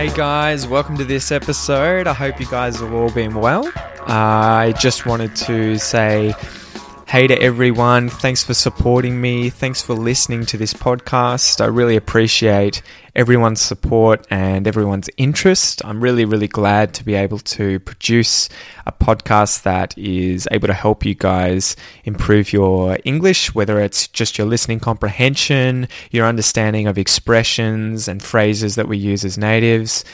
Hey guys, welcome to this episode. I hope you guys have all been well. I just wanted to say hey to everyone. Thanks for supporting me. Thanks for listening to this podcast. I really appreciate everyone's support and everyone's interest. I'm really, really glad to be able to produce a podcast that is able to help you guys improve your English, whether it's just your listening comprehension, your understanding of expressions and phrases that we use as natives.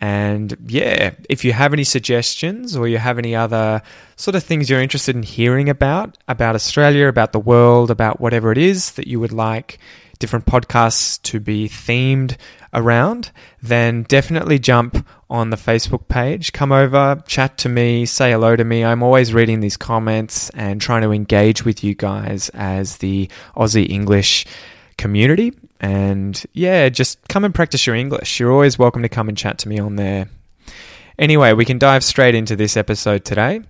And yeah, if you have any suggestions or you have any other sort of things you're interested in hearing about, about Australia, about the world, about whatever it is that you would like different podcasts to be themed around, then definitely jump on the Facebook page. Come over, chat to me, say hello to me. I'm always reading these comments and trying to engage with you guys as the Aussie English community. And yeah, just come and practice your English. You're always welcome to come and chat to me on there. Anyway, we can dive straight into this episode today.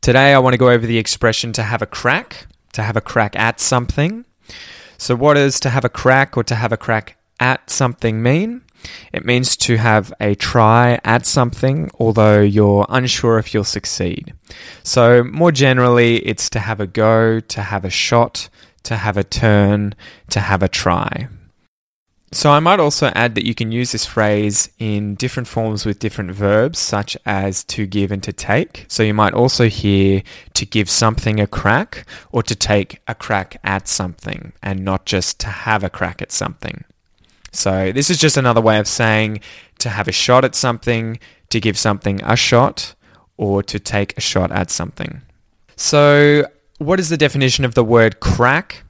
Today, I want to go over the expression to have a crack, to have a crack at something. So, what does to have a crack or to have a crack at something mean? It means to have a try at something, although you're unsure if you'll succeed. So, more generally, it's to have a go, to have a shot, to have a turn, to have a try. So I might also add that you can use this phrase in different forms with different verbs, such as to give and to take. So you might also hear to give something a crack or to take a crack at something and not just to have a crack at something. So this is just another way of saying to have a shot at something, to give something a shot, or to take a shot at something. So what is the definition of the word crack?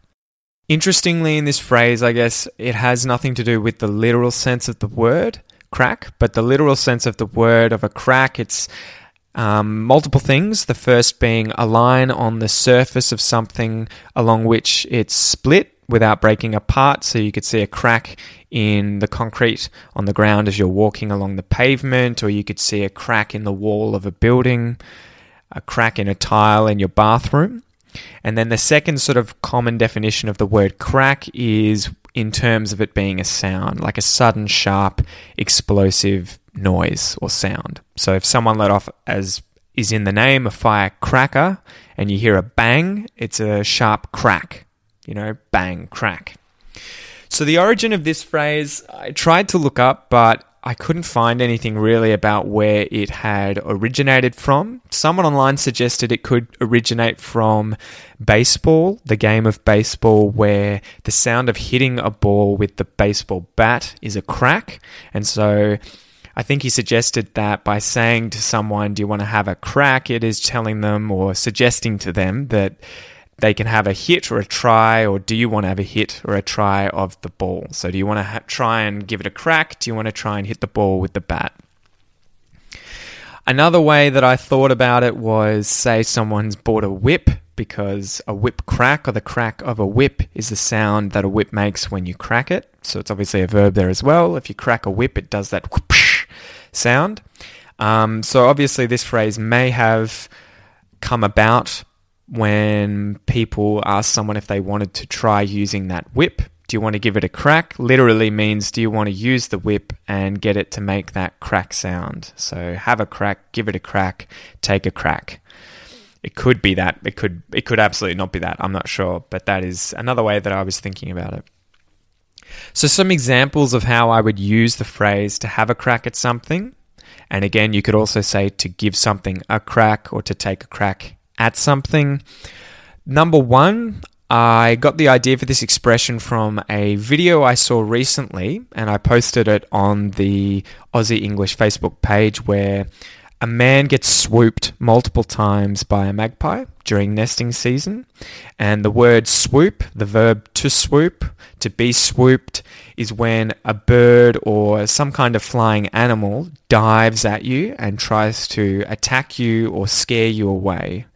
Interestingly, in this phrase, I guess it has nothing to do with the literal sense of the word crack, but the literal sense of the word of a crack, it's um, multiple things. The first being a line on the surface of something along which it's split without breaking apart. So you could see a crack in the concrete on the ground as you're walking along the pavement, or you could see a crack in the wall of a building, a crack in a tile in your bathroom. And then the second sort of common definition of the word crack is in terms of it being a sound, like a sudden, sharp, explosive noise or sound. So if someone let off, as is in the name, a firecracker, and you hear a bang, it's a sharp crack. You know, bang, crack. So the origin of this phrase, I tried to look up, but I couldn't find anything really about where it had originated from. Someone online suggested it could originate from baseball, the game of baseball where the sound of hitting a ball with the baseball bat is a crack. And so I think he suggested that by saying to someone, Do you want to have a crack? it is telling them or suggesting to them that they can have a hit or a try, or do you want to have a hit or a try of the ball? So, do you want to ha- try and give it a crack? Do you want to try and hit the ball with the bat? Another way that I thought about it was say someone's bought a whip because a whip crack or the crack of a whip is the sound that a whip makes when you crack it. So it's obviously a verb there as well. If you crack a whip, it does that whoosh sound. Um, so obviously, this phrase may have come about when people ask someone if they wanted to try using that whip. Do you want to give it a crack? Literally means do you want to use the whip and get it to make that crack sound? So have a crack, give it a crack, take a crack. It could be that. It could it could absolutely not be that. I'm not sure, but that is another way that I was thinking about it. So some examples of how I would use the phrase to have a crack at something. And again, you could also say to give something a crack or to take a crack at something. Number one, I got the idea for this expression from a video I saw recently, and I posted it on the Aussie English Facebook page where a man gets swooped multiple times by a magpie during nesting season. And the word swoop, the verb to swoop, to be swooped, is when a bird or some kind of flying animal dives at you and tries to attack you or scare you away.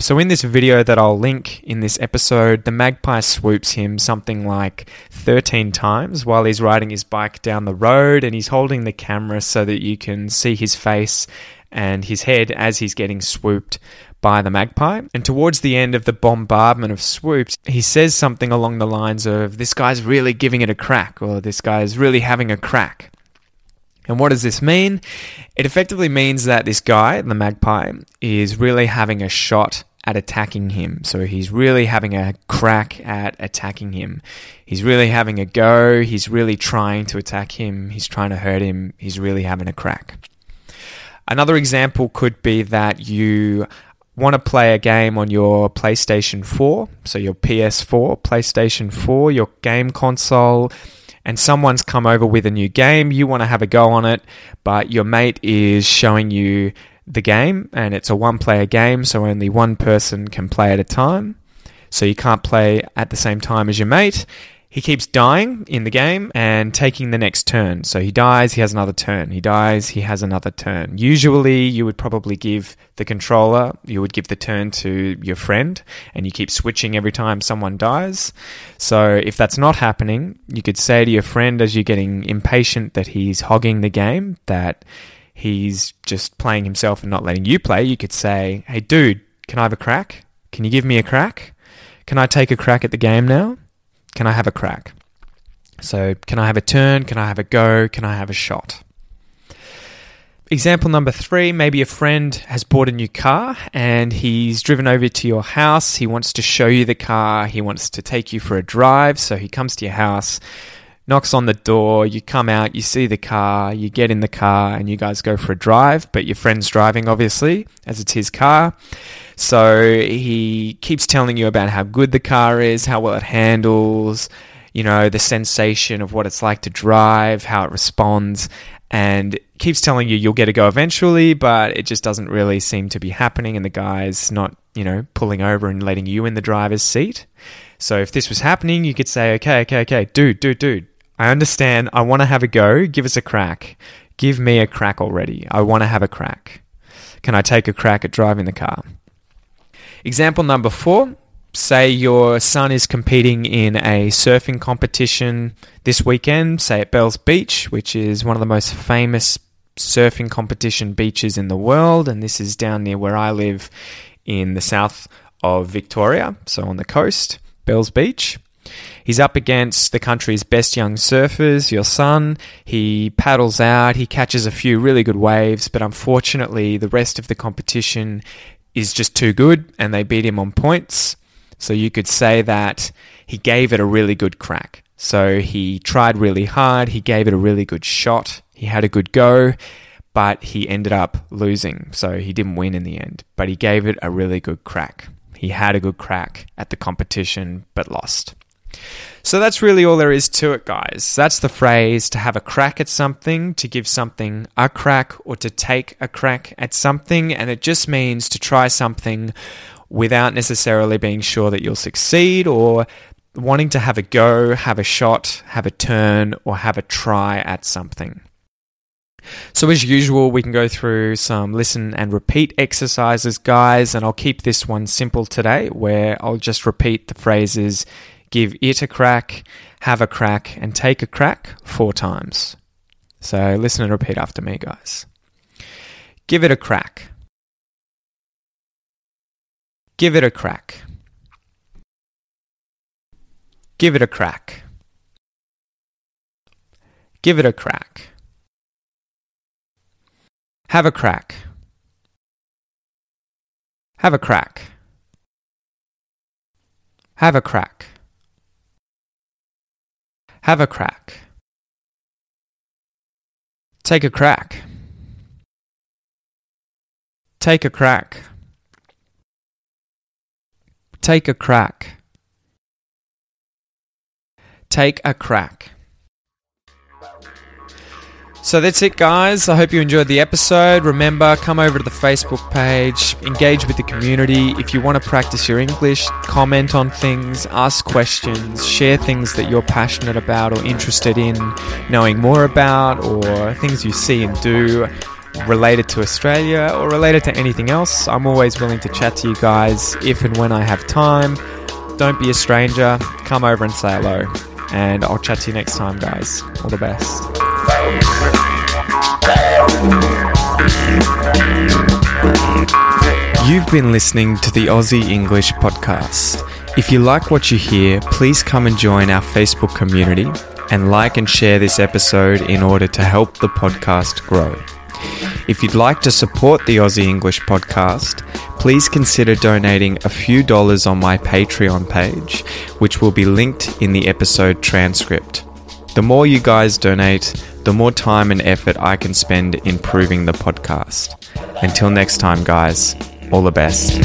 So, in this video that I'll link in this episode, the magpie swoops him something like 13 times while he's riding his bike down the road and he's holding the camera so that you can see his face and his head as he's getting swooped by the magpie. And towards the end of the bombardment of swoops, he says something along the lines of, This guy's really giving it a crack, or this guy's really having a crack. And what does this mean? It effectively means that this guy, the magpie, is really having a shot at attacking him. So he's really having a crack at attacking him. He's really having a go. He's really trying to attack him. He's trying to hurt him. He's really having a crack. Another example could be that you want to play a game on your PlayStation 4, so your PS4, PlayStation 4, your game console and someone's come over with a new game, you want to have a go on it, but your mate is showing you the game and it's a one player game, so only one person can play at a time. So you can't play at the same time as your mate. He keeps dying in the game and taking the next turn. So he dies, he has another turn. He dies, he has another turn. Usually, you would probably give the controller, you would give the turn to your friend, and you keep switching every time someone dies. So if that's not happening, you could say to your friend as you're getting impatient that he's hogging the game, that he's just playing himself and not letting you play, you could say, Hey, dude, can I have a crack? Can you give me a crack? Can I take a crack at the game now? Can I have a crack? So, can I have a turn? Can I have a go? Can I have a shot? Example number three maybe a friend has bought a new car and he's driven over to your house. He wants to show you the car. He wants to take you for a drive. So he comes to your house, knocks on the door. You come out, you see the car, you get in the car, and you guys go for a drive. But your friend's driving, obviously, as it's his car. So he keeps telling you about how good the car is, how well it handles, you know, the sensation of what it's like to drive, how it responds, and keeps telling you you'll get a go eventually, but it just doesn't really seem to be happening, and the guy's not, you know, pulling over and letting you in the driver's seat. So if this was happening, you could say, okay, okay, okay, dude, dude, dude, I understand. I want to have a go. Give us a crack. Give me a crack already. I want to have a crack. Can I take a crack at driving the car? Example number four say your son is competing in a surfing competition this weekend, say at Bells Beach, which is one of the most famous surfing competition beaches in the world. And this is down near where I live in the south of Victoria, so on the coast, Bells Beach. He's up against the country's best young surfers, your son. He paddles out, he catches a few really good waves, but unfortunately, the rest of the competition is just too good and they beat him on points. So you could say that he gave it a really good crack. So he tried really hard, he gave it a really good shot, he had a good go, but he ended up losing. So he didn't win in the end, but he gave it a really good crack. He had a good crack at the competition, but lost. So that's really all there is to it, guys. That's the phrase to have a crack at something, to give something a crack, or to take a crack at something. And it just means to try something without necessarily being sure that you'll succeed or wanting to have a go, have a shot, have a turn, or have a try at something. So, as usual, we can go through some listen and repeat exercises, guys, and I'll keep this one simple today where I'll just repeat the phrases give it a crack, have a crack, and take a crack four times. So listen and repeat after me, guys. Give it a crack. Give it a crack. Give it a crack. Give it a crack. Have a crack. Have a crack. Have a crack. Have a crack. Take a crack. Take a crack. Take a crack. Take a crack. So that's it, guys. I hope you enjoyed the episode. Remember, come over to the Facebook page, engage with the community. If you want to practice your English, comment on things, ask questions, share things that you're passionate about or interested in knowing more about, or things you see and do related to Australia or related to anything else. I'm always willing to chat to you guys if and when I have time. Don't be a stranger. Come over and say hello. And I'll chat to you next time, guys. All the best. You've been listening to the Aussie English Podcast. If you like what you hear, please come and join our Facebook community and like and share this episode in order to help the podcast grow. If you'd like to support the Aussie English Podcast, please consider donating a few dollars on my Patreon page, which will be linked in the episode transcript. The more you guys donate, the more time and effort I can spend improving the podcast. Until next time, guys, all the best.